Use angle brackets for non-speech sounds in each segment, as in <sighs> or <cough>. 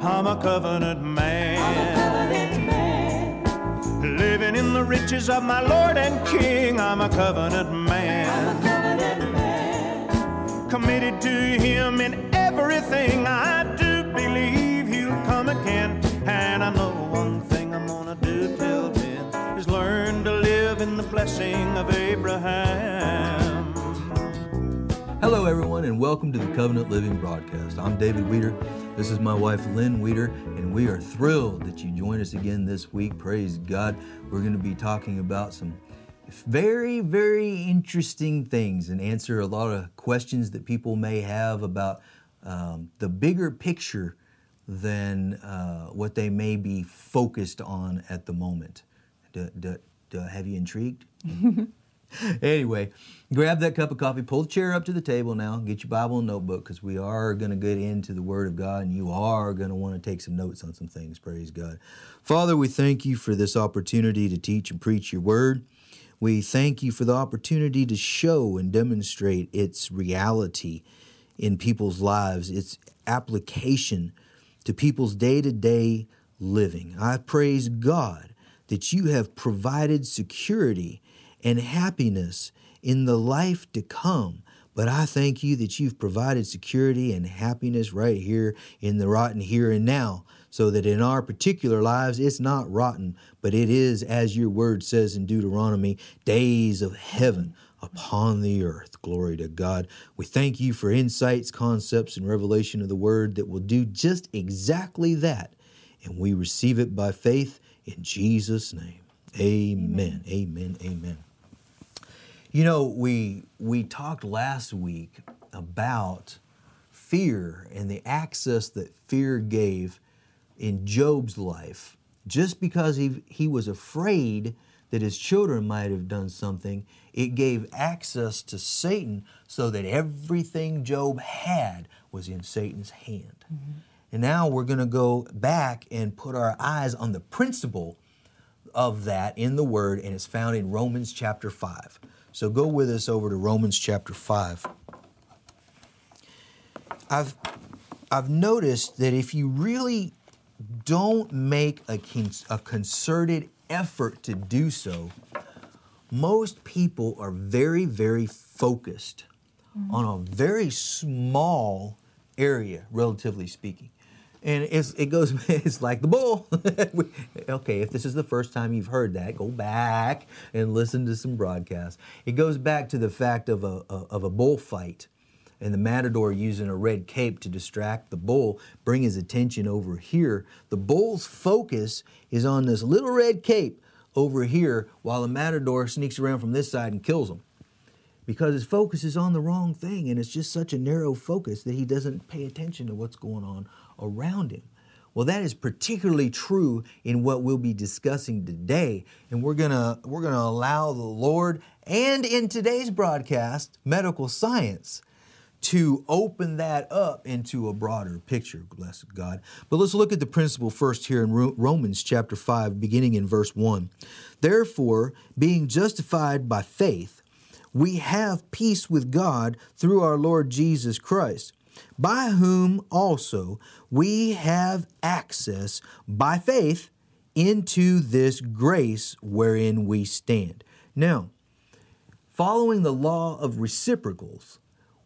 I'm a covenant man. Living in the riches of my Lord and King, I'm a covenant man. Committed to Him in everything I do, believe He'll come again. And I know one thing I'm gonna do till then is learn to live in the blessing of Abraham. Everyone, and welcome to the Covenant Living Broadcast. I'm David Weeder. This is my wife, Lynn Weeder, and we are thrilled that you join us again this week. Praise God. We're going to be talking about some very, very interesting things and answer a lot of questions that people may have about um, the bigger picture than uh, what they may be focused on at the moment. Do, do, do, have you intrigued? <laughs> <laughs> anyway, grab that cup of coffee, pull the chair up to the table now, get your Bible and notebook because we are going to get into the Word of God and you are going to want to take some notes on some things. Praise God. Father, we thank you for this opportunity to teach and preach your Word. We thank you for the opportunity to show and demonstrate its reality in people's lives, its application to people's day to day living. I praise God that you have provided security and happiness in the life to come. But I thank you that you've provided security and happiness right here in the rotten here and now, so that in our particular lives it's not rotten, but it is, as your word says in Deuteronomy, days of heaven upon the earth. Glory to God. We thank you for insights, concepts, and revelation of the word that will do just exactly that. And we receive it by faith in Jesus' name. Amen. Amen. Amen. You know, we we talked last week about fear and the access that fear gave in Job's life. Just because he he was afraid that his children might have done something, it gave access to Satan so that everything Job had was in Satan's hand. Mm-hmm. And now we're going to go back and put our eyes on the principle of that in the word and it's found in Romans chapter 5. So go with us over to Romans chapter 5. I've, I've noticed that if you really don't make a, a concerted effort to do so, most people are very, very focused mm-hmm. on a very small area, relatively speaking. And it goes, <laughs> it's like the bull. <laughs> okay, if this is the first time you've heard that, go back and listen to some broadcasts. It goes back to the fact of a, of a bullfight and the matador using a red cape to distract the bull, bring his attention over here. The bull's focus is on this little red cape over here while the matador sneaks around from this side and kills him because his focus is on the wrong thing and it's just such a narrow focus that he doesn't pay attention to what's going on around him. Well, that is particularly true in what we'll be discussing today, and we're gonna we're gonna allow the Lord and in today's broadcast, medical science, to open that up into a broader picture. Bless God. But let's look at the principle first here in Romans chapter five, beginning in verse one. Therefore, being justified by faith, we have peace with God through our Lord Jesus Christ by whom also we have access by faith into this grace wherein we stand. Now, following the law of reciprocals,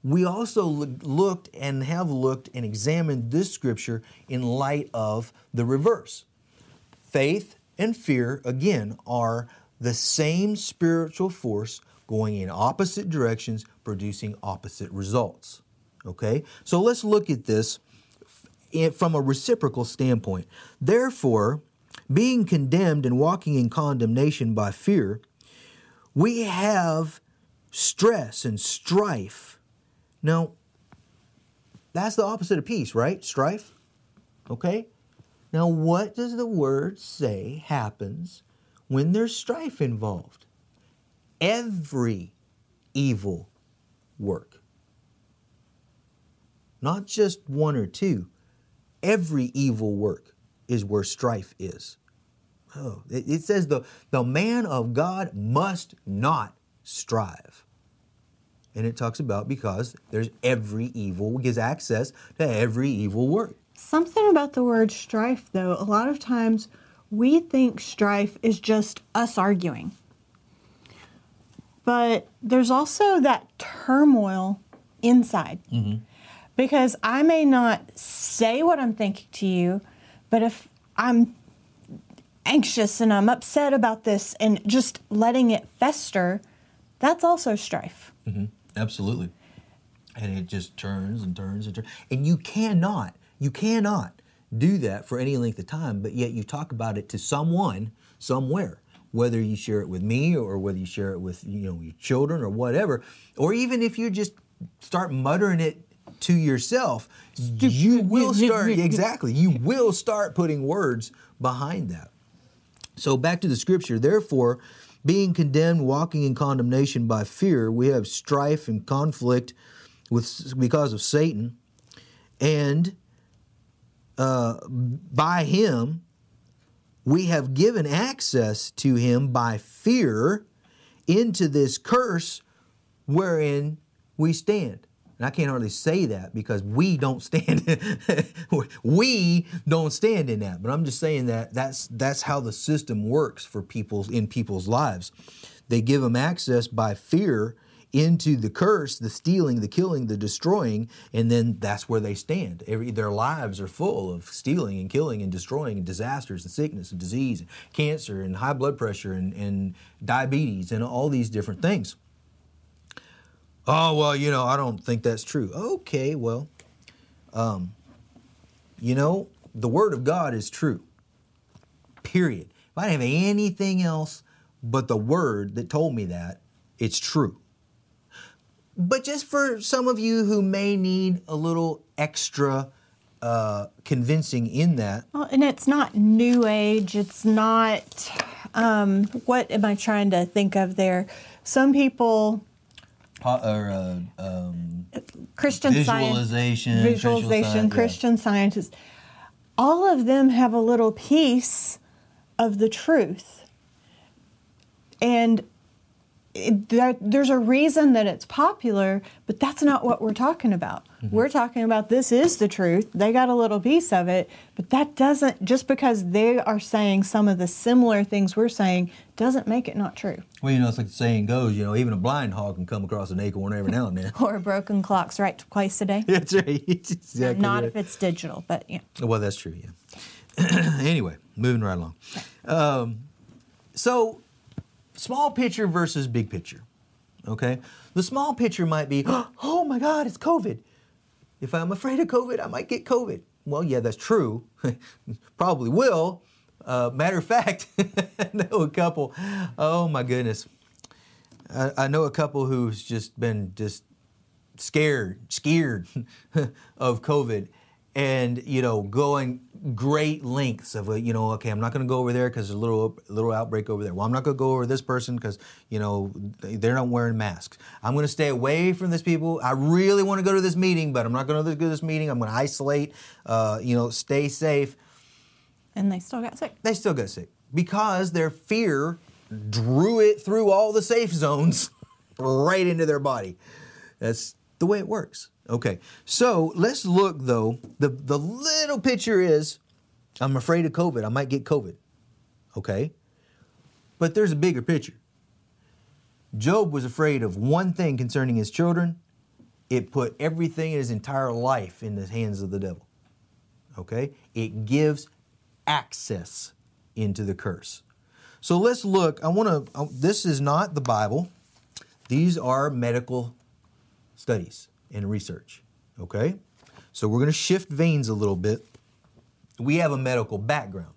we also looked and have looked and examined this scripture in light of the reverse. Faith and fear, again, are the same spiritual force going in opposite directions, producing opposite results. Okay? So let's look at this from a reciprocal standpoint. Therefore, being condemned and walking in condemnation by fear, we have stress and strife. Now, that's the opposite of peace, right? Strife. Okay? Now, what does the word say happens when there's strife involved? Every evil work not just one or two. Every evil work is where strife is. Oh, it, it says the, the man of God must not strive. And it talks about because there's every evil, gives access to every evil work. Something about the word strife, though, a lot of times we think strife is just us arguing. But there's also that turmoil inside. Mm-hmm. Because I may not say what I'm thinking to you, but if I'm anxious and I'm upset about this and just letting it fester, that's also strife. Mm-hmm. Absolutely. And it just turns and turns and turns. And you cannot, you cannot do that for any length of time, but yet you talk about it to someone somewhere. Whether you share it with me or whether you share it with you know your children or whatever, or even if you just start muttering it to yourself, you will start exactly. You will start putting words behind that. So back to the scripture. Therefore, being condemned, walking in condemnation by fear, we have strife and conflict with because of Satan, and uh, by him we have given access to him by fear into this curse wherein we stand. And I can't hardly say that because we don't stand. <laughs> we don't stand in that. But I'm just saying that that's that's how the system works for people in people's lives. They give them access by fear into the curse, the stealing, the killing, the destroying, and then that's where they stand. Every, their lives are full of stealing and killing and destroying and disasters and sickness and disease and cancer and high blood pressure and, and diabetes and all these different things. Oh, well, you know, I don't think that's true. Okay, well, um, you know, the Word of God is true. Period. If I didn't have anything else but the Word that told me that, it's true. But just for some of you who may need a little extra uh, convincing in that, Well, and it's not new age. It's not. Um, what am I trying to think of there? Some people, or uh, um, Christian science, Visualization, Christian yeah. Christian scientists, all of them have a little piece of the truth, and it, there, there's a reason that it's popular, but that's not what we're talking about. Mm-hmm. We're talking about this is the truth. They got a little piece of it, but that doesn't just because they are saying some of the similar things we're saying doesn't make it not true. well, you know, it's like the saying goes, you know, even a blind hog can come across an acorn every now and then. <laughs> Or a broken clock's right twice a day. <laughs> That's right. <laughs> Exactly not right. if it's digital, but yeah. Well, that's true, yeah. <clears throat> anyway, moving right along. Um, so, small picture versus big picture. Okay? The small picture might be, <gasps> oh my God, it's COVID. If I'm afraid of COVID, I might get COVID. Well, yeah, that's true. <laughs> Probably will. Uh, matter of fact, <laughs> I know a couple, oh my goodness. I, I know a couple who's just been just scared, scared <laughs> of COVID, and you know, going great lengths of, you know, okay, I'm not going to go over there because there's a little little outbreak over there. Well, I'm not going to go over this person because you know they- they're not wearing masks. I'm going to stay away from this people. I really want to go to this meeting, but I'm not going to go to this meeting. I'm going to isolate. Uh, you know, stay safe. And they still got sick. They still got sick because their fear drew it through all the safe zones <laughs> right into their body. That's the way it works. Okay, so let's look though. The, the little picture is I'm afraid of COVID. I might get COVID. Okay, but there's a bigger picture. Job was afraid of one thing concerning his children. It put everything in his entire life in the hands of the devil. Okay? It gives access into the curse. So let's look. I want to, uh, this is not the Bible, these are medical studies and research. Okay? So we're going to shift veins a little bit. We have a medical background.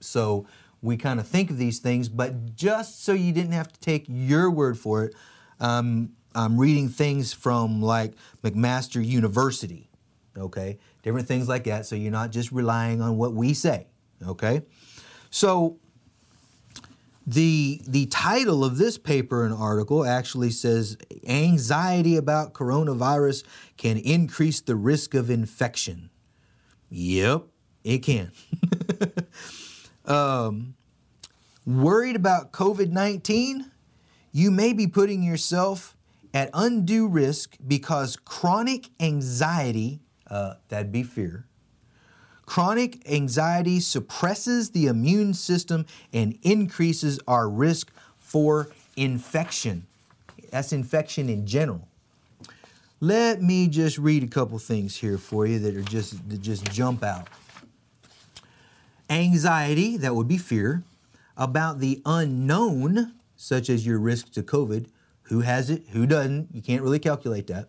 So we kind of think of these things, but just so you didn't have to take your word for it, um, I'm reading things from like McMaster University, okay? Different things like that, so you're not just relying on what we say, okay? So the the title of this paper and article actually says anxiety about coronavirus can increase the risk of infection. Yep, it can. <laughs> um, worried about COVID 19? You may be putting yourself at undue risk because chronic anxiety, uh, that'd be fear, Chronic anxiety suppresses the immune system and increases our risk for infection. That's infection in general. Let me just read a couple things here for you that are just that just jump out. Anxiety, that would be fear, about the unknown, such as your risk to COVID, who has it, who doesn't, you can't really calculate that,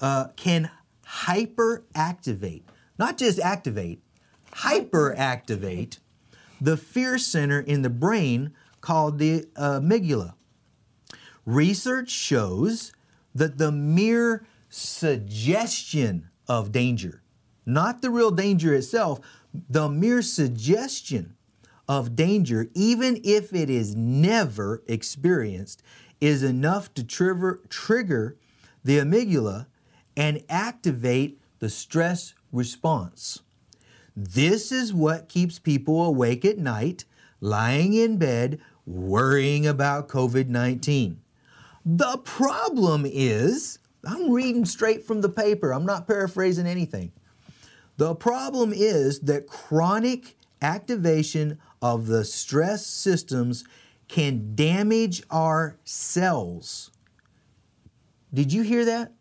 uh, can hyperactivate, not just activate, hyperactivate the fear center in the brain called the uh, amygdala. Research shows that the mere suggestion of danger, not the real danger itself, the mere suggestion of danger, even if it is never experienced, is enough to trigger, trigger the amygdala and activate the stress response. This is what keeps people awake at night, lying in bed, worrying about COVID 19. The problem is, I'm reading straight from the paper, I'm not paraphrasing anything. The problem is that chronic activation of the stress systems can damage our cells. Did you hear that?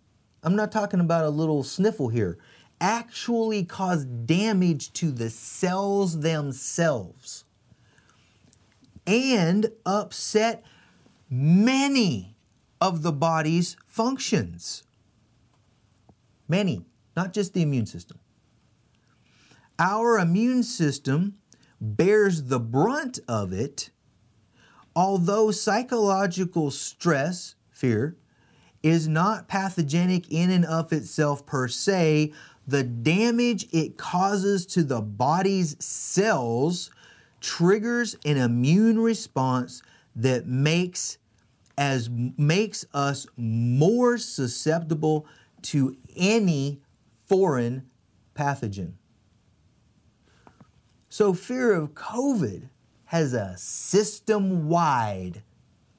I'm not talking about a little sniffle here. Actually, cause damage to the cells themselves and upset many of the body's functions. Many, not just the immune system. Our immune system bears the brunt of it, although psychological stress, fear, is not pathogenic in and of itself per se. The damage it causes to the body's cells triggers an immune response that makes as makes us more susceptible to any foreign pathogen. So fear of COVID has a system-wide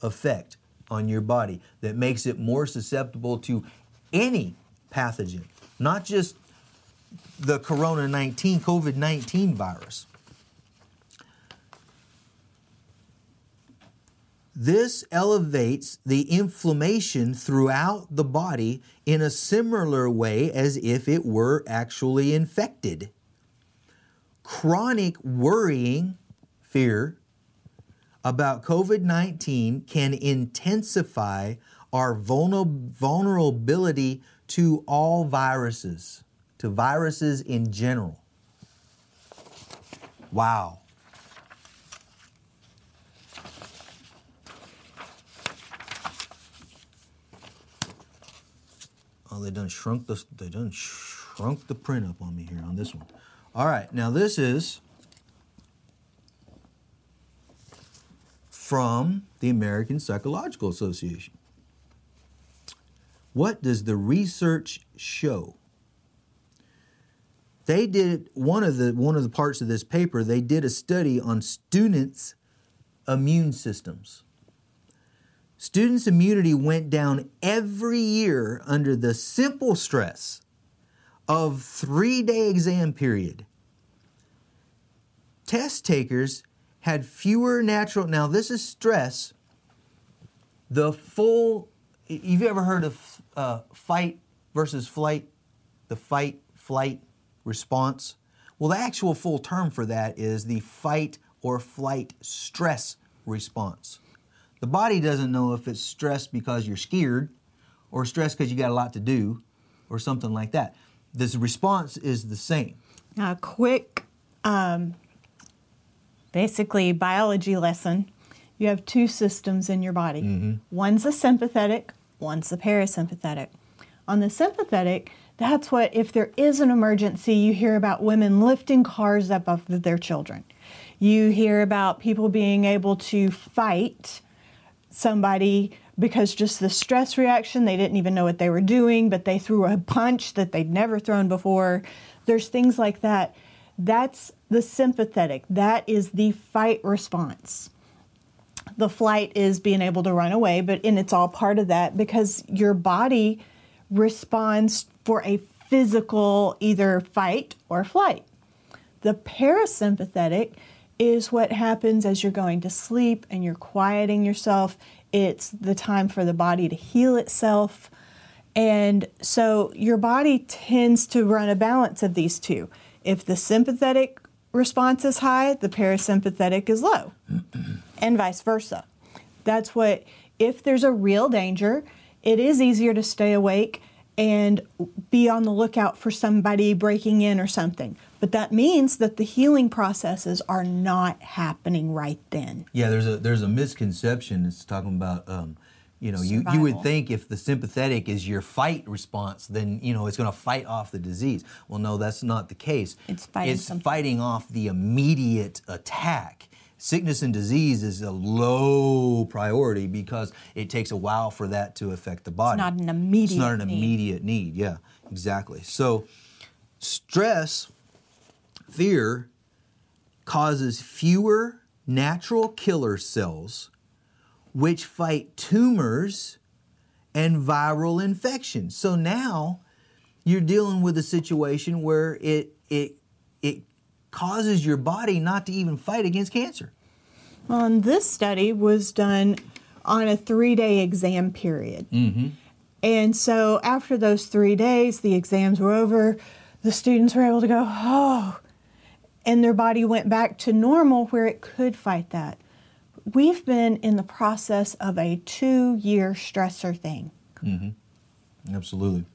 effect on your body that makes it more susceptible to any pathogen, not just the corona 19, COVID 19 virus. This elevates the inflammation throughout the body in a similar way as if it were actually infected. Chronic worrying, fear, about COVID 19 can intensify our vulnerability to all viruses, to viruses in general. Wow. Oh, they done shrunk the they done shrunk the print up on me here on this one. All right, now this is from the American Psychological Association. What does the research show? They did one of the one of the parts of this paper, they did a study on students' immune systems. Students' immunity went down every year under the simple stress of 3-day exam period. Test takers had fewer natural. Now, this is stress. The full. You've ever heard of uh, fight versus flight? The fight flight response? Well, the actual full term for that is the fight or flight stress response. The body doesn't know if it's stressed because you're scared or stressed because you got a lot to do or something like that. This response is the same. A quick um, basically biology lesson, you have two systems in your body. Mm-hmm. One's a sympathetic, one's a parasympathetic. On the sympathetic, that's what, if there is an emergency, you hear about women lifting cars up off of their children. You hear about people being able to fight somebody because just the stress reaction, they didn't even know what they were doing, but they threw a <laughs> punch that they'd never thrown before. There's things like that. That's the sympathetic. That is the fight response. The flight is being able to run away, but and it's all part of that because your body responds for a physical either fight or flight. The parasympathetic is what happens as you're going to sleep and you're quieting yourself. It's the time for the body to heal itself. And so your body tends to run a balance of these two. If the sympathetic response is high, the parasympathetic is low, and vice versa. That's what, if there's a real danger, it is easier to stay awake and be on the lookout for somebody breaking in or something. But that means that the healing processes are not happening right then. Yeah, there's a there's a misconception. It's talking about um, you know you, you would think if the sympathetic is your fight response, then you know it's going to fight off the disease. Well, no, that's not the case. It's fighting It's something. fighting off the immediate attack. Sickness and disease is a low priority because it takes a while for that to affect the body. It's not an immediate It's not an need. immediate need. Yeah, exactly. So, stress, fear, causes fewer natural killer cells, which fight tumors and viral infections. So now you're dealing with a situation where it it causes your body not to even fight against cancer. Well, and this study was done on a three day exam period. Mm-hmm. And so after those three days, the exams were over, the students were able to go, oh, and their body went back to normal where it could fight that. We've been in the process of a two year stressor thing. Mm-hmm. Absolutely.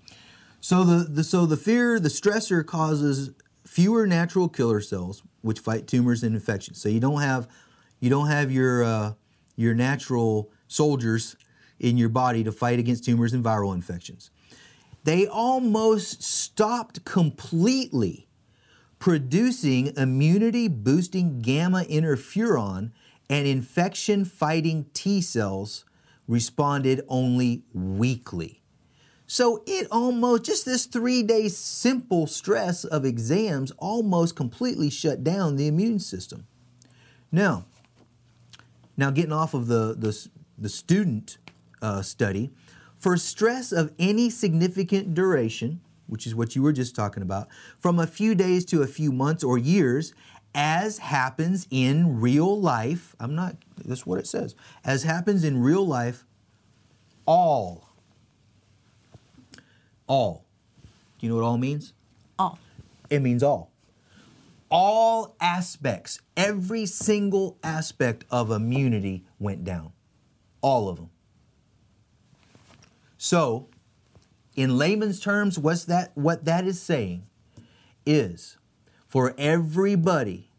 So the, the so the fear, the stressor causes fewer natural killer cells, which fight tumors and infections. So you don't have you don't have your uh, your natural soldiers in your body to fight against tumors and viral infections. They almost stopped completely producing immunity boosting gamma interferon and infection fighting T cells responded only weakly. So it almost, just this three day simple stress of exams almost completely shut down the immune system. Now, now getting off of the, the, the student uh, study, for stress of any significant duration, which is what you were just talking about, from a few days to a few months or years, as happens in real life, I'm not, that's what it says, as happens in real life, all, all. Do you know what all means? All. It means all. All aspects, every single aspect of immunity went down. All of them. So, in layman's terms, what's that what that is saying is for everybody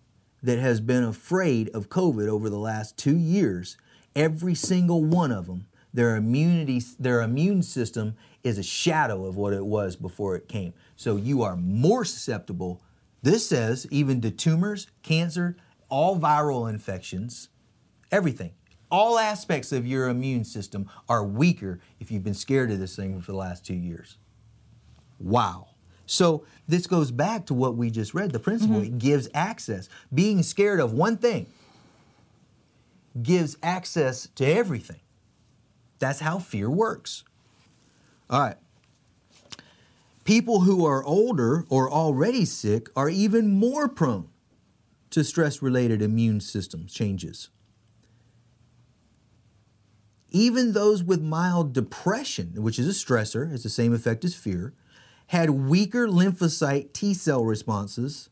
that has been afraid of COVID over the last 2 years, every single one of them, their immunity their immune system is a shadow of what it was before it came. So you are more susceptible this says even to tumors, cancer, all viral infections, everything. All aspects of your immune system are weaker if you've been scared of this thing for the last two years. Wow. So this goes back to what we just read the principle. Mm-hmm. It gives access. Being scared of one thing gives access to everything. That's how fear works. All right. People who are older or already sick are even more prone to stress related immune system changes. Even those with mild depression, which is a stressor, has the same effect as fear, had weaker lymphocyte T cell responses,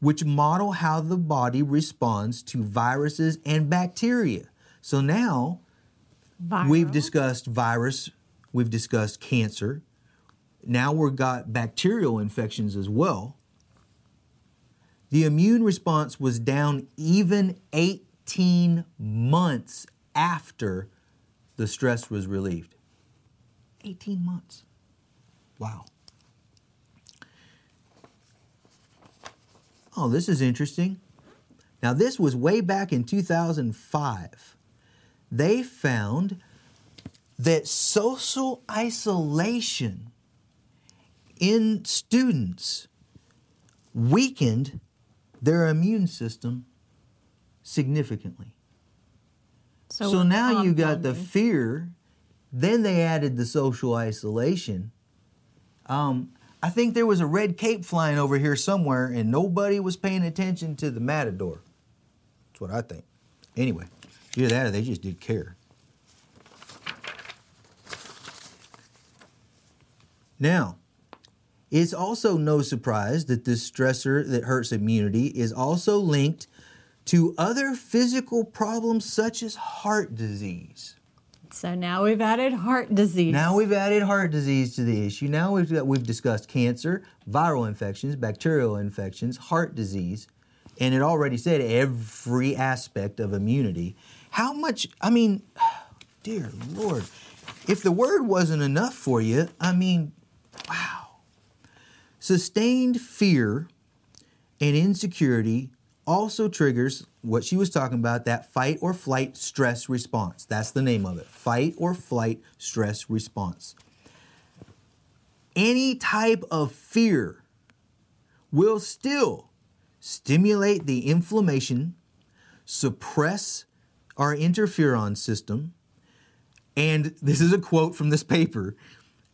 which model how the body responds to viruses and bacteria. So now we've discussed virus, we've discussed cancer, now we've got bacterial infections as well. The immune response was down even 18 months after the stress was relieved. 18 months. Wow. Oh, this is interesting. Now, this was way back in 2005. They found that social isolation in students weakened their immune system significantly. So, now you got the fear, then they added the social isolation. Um, I think there was a red cape flying over here somewhere and nobody was paying attention to the matador. That's what I think. Anyway, either that or they just didn't care. Now, it's also no surprise that this stressor that hurts immunity is also linked to other physical problems such as heart disease. So now we've added heart disease. Now we've added heart disease to the issue. Now we've got, we've discussed cancer, viral infections, bacterial infections, heart disease, and it already said every aspect of immunity. How much? I mean, <sighs> dear Lord, if the word wasn't enough for you, I mean. Sustained fear and insecurity also triggers what she was talking about that fight or flight stress response. That's the name of it fight or flight stress response. Any type of fear will still stimulate the inflammation, suppress our interferon system, and this is a quote from this paper,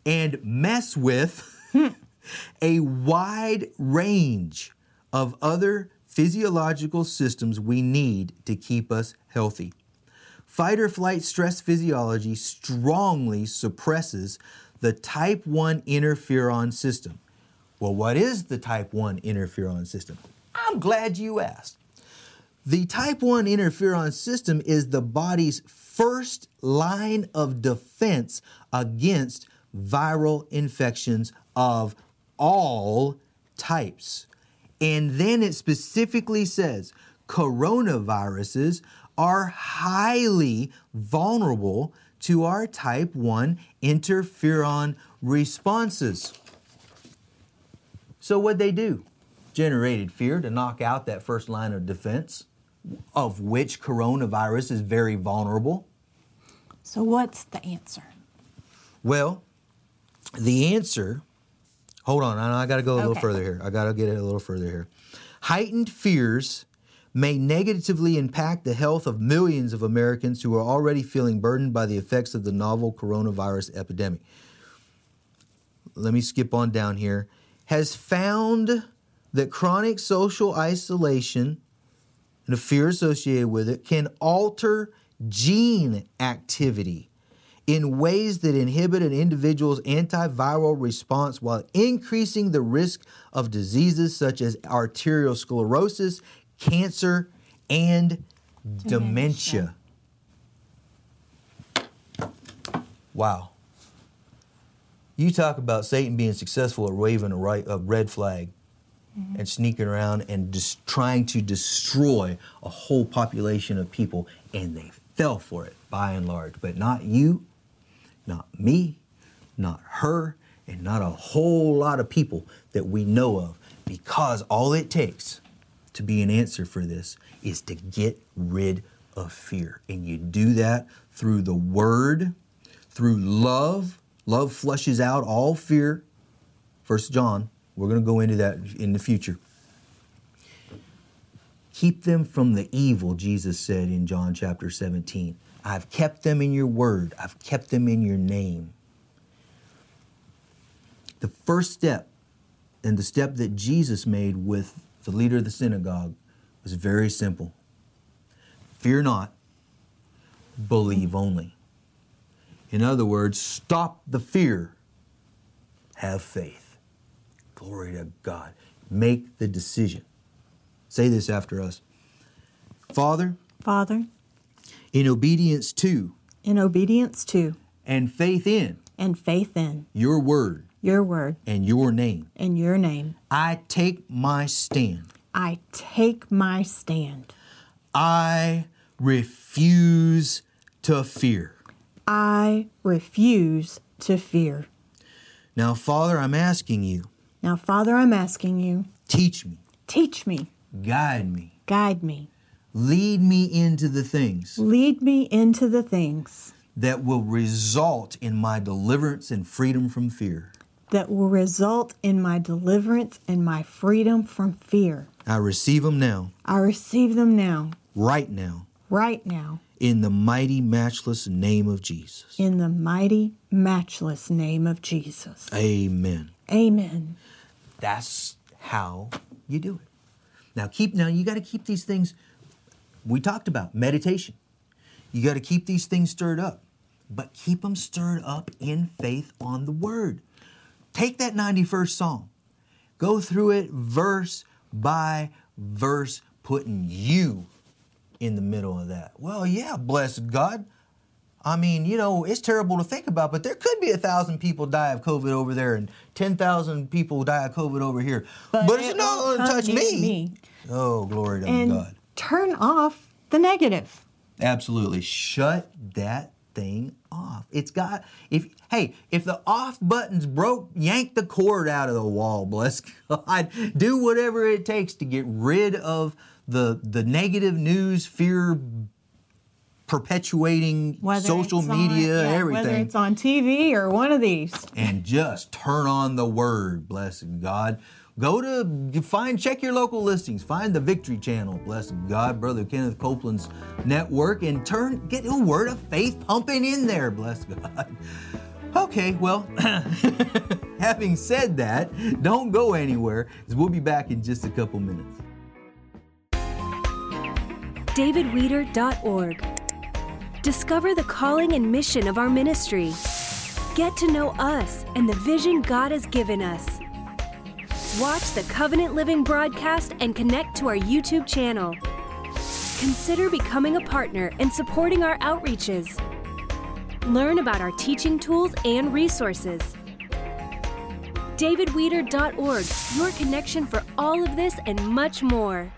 and mess with <laughs> a wide range of other physiological systems we need to keep us healthy. Fight or flight stress physiology strongly suppresses the type 1 interferon system. Well, what is the type 1 interferon system? I'm glad you asked. The type 1 interferon system is the body's first line of defense against viral infections of all types. And then it specifically says coronaviruses are highly vulnerable to our type 1 interferon responses. So, what they do? Generated fear to knock out that first line of defense, of which coronavirus is very vulnerable. So what's the answer? Well, the answer, hold on, I, I got to go a little further here. I got to get it a little further here. Heightened fears may negatively impact the health of millions of Americans who are already feeling burdened by the effects of the novel coronavirus epidemic. Let me skip on down here. Has found that chronic social isolation and the fear associated with it can alter gene activity in ways that inhibit an individual's antiviral response while increasing the risk of diseases such as arteriosclerosis, cancer, and dementia. Wow. You talk about Satan being successful at waving a, right, a red flag mm-hmm. and sneaking around and just trying to destroy a whole population of people, and they fell for it by and large. But not you, not me, not her, and not a whole lot of people that we know of, because all it takes to be an answer for this is to get rid of fear. And you do that through the word, through love. Love flushes out all fear. First John, we're going to go into that in the future. Keep them from the evil, Jesus said in John chapter 17. I've kept them in your word, I've kept them in your name. The first step, and the step that Jesus made with the leader of the synagogue, was very simple Fear not, believe only. In other words, stop the fear, have faith. Glory to God. Make the decision. Say this after us Father, Father, in obedience to. In obedience to. And faith in. And faith in. Your word. Your word. And your name, and your name, I take my stand. I take my stand. I refuse to fear. I refuse to fear. Now, Father, I'm asking you, Now, Father, I'm asking you, teach me, teach me, guide me, guide me, lead me into the things lead me into the things that will result in my deliverance and freedom from fear. that will result in my deliverance and my freedom from fear. I receive them now, I receive them now, right now, right now, in the mighty, matchless name of Jesus. In the mighty, matchless name of Jesus. Amen. Amen. That's how you do it. Now keep now you got to keep these things we talked about meditation. You got to keep these things stirred up, but keep them stirred up in faith on the word. Take that 91st Psalm, go through it verse by verse, putting you in the middle of that. Well, yeah, bless God. I mean, you know, it's terrible to think about, but there could be a thousand people die of COVID over there and 10,000 people die of COVID over here. But, But it's it not going to touch me. me. Oh, glory to And God. Turn off the negative. Absolutely. Shut that thing off. It's got if hey, if the off button's broke, yank the cord out of the wall, bless <laughs> God. Do whatever it takes to get rid of the the negative news, fear perpetuating Whether social it's on- media, yeah, everything. Whether it's on TV or one of these. and just turn on the word, bless God. Go to find, check your local listings. Find the Victory Channel, bless God, Brother Kenneth Copeland's network, and turn get a word of faith pumping in there, bless God. <laughs> Okay, well, <laughs> having said that, don't go anywhere, because we'll be back in just a couple minutes. davidweeder.org. Discover the calling and mission of our ministry. Get to know us and the vision God has given us. Watch the Covenant Living broadcast and connect to our YouTube channel. Consider becoming a partner and supporting our outreaches. Learn about our teaching tools and resources. davidweeder.org, your connection for all of this and much more.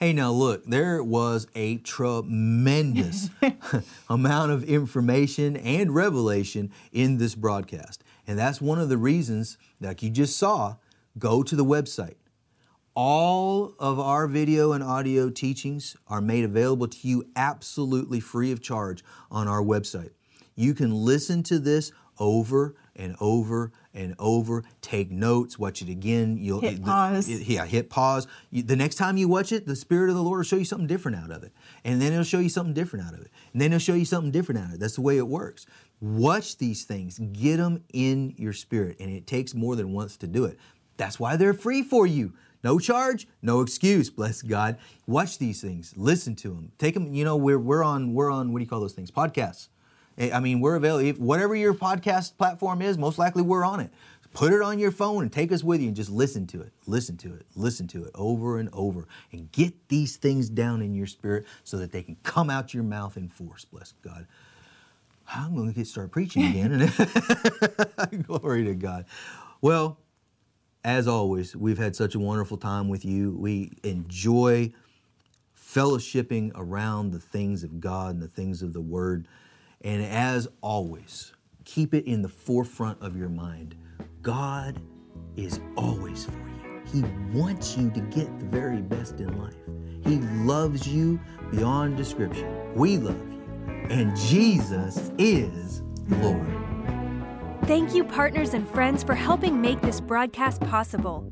Hey, now look, there was a tremendous <laughs> <laughs> amount of information and revelation in this broadcast. And that's one of the reasons, like you just saw, go to the website. All of our video and audio teachings are made available to you absolutely free of charge on our website. You can listen to this over and over and over. Take notes, watch it again. You'll Hit pause. it- yeah, hit pause. You, the next time you watch it, the Spirit of the Lord will show you something different out of it. And then it'll show you something different out of it. And then it'll show you something different out of it. That's the way it works. Watch these things, get them in your spirit. And it takes more than once to do it. That's why they're free for you. No charge, no excuse. Bless God. Watch these things, listen to them, take them. You know, we're, we're on we're on what do you call those things? Podcasts. Eh, I mean, we're available. Whatever your podcast platform is, most likely we're on it. Put it on your phone and take us with you and just listen to it, listen to it, listen to it over and over. And get these things down in your spirit so that they can come out your mouth in force. Bless God. I'm going to start preaching again. <laughs> Glory to God. Well, as always, we've had such a wonderful time with you. We enjoy fellowshipping around the things of God and the things of the Word. And as always, keep it in the forefront of your mind. God is always for you. He wants you to get the very best in life. He loves you beyond description. We love you. And Jesus is Lord. Thank you, partners and friends, for helping make this broadcast possible.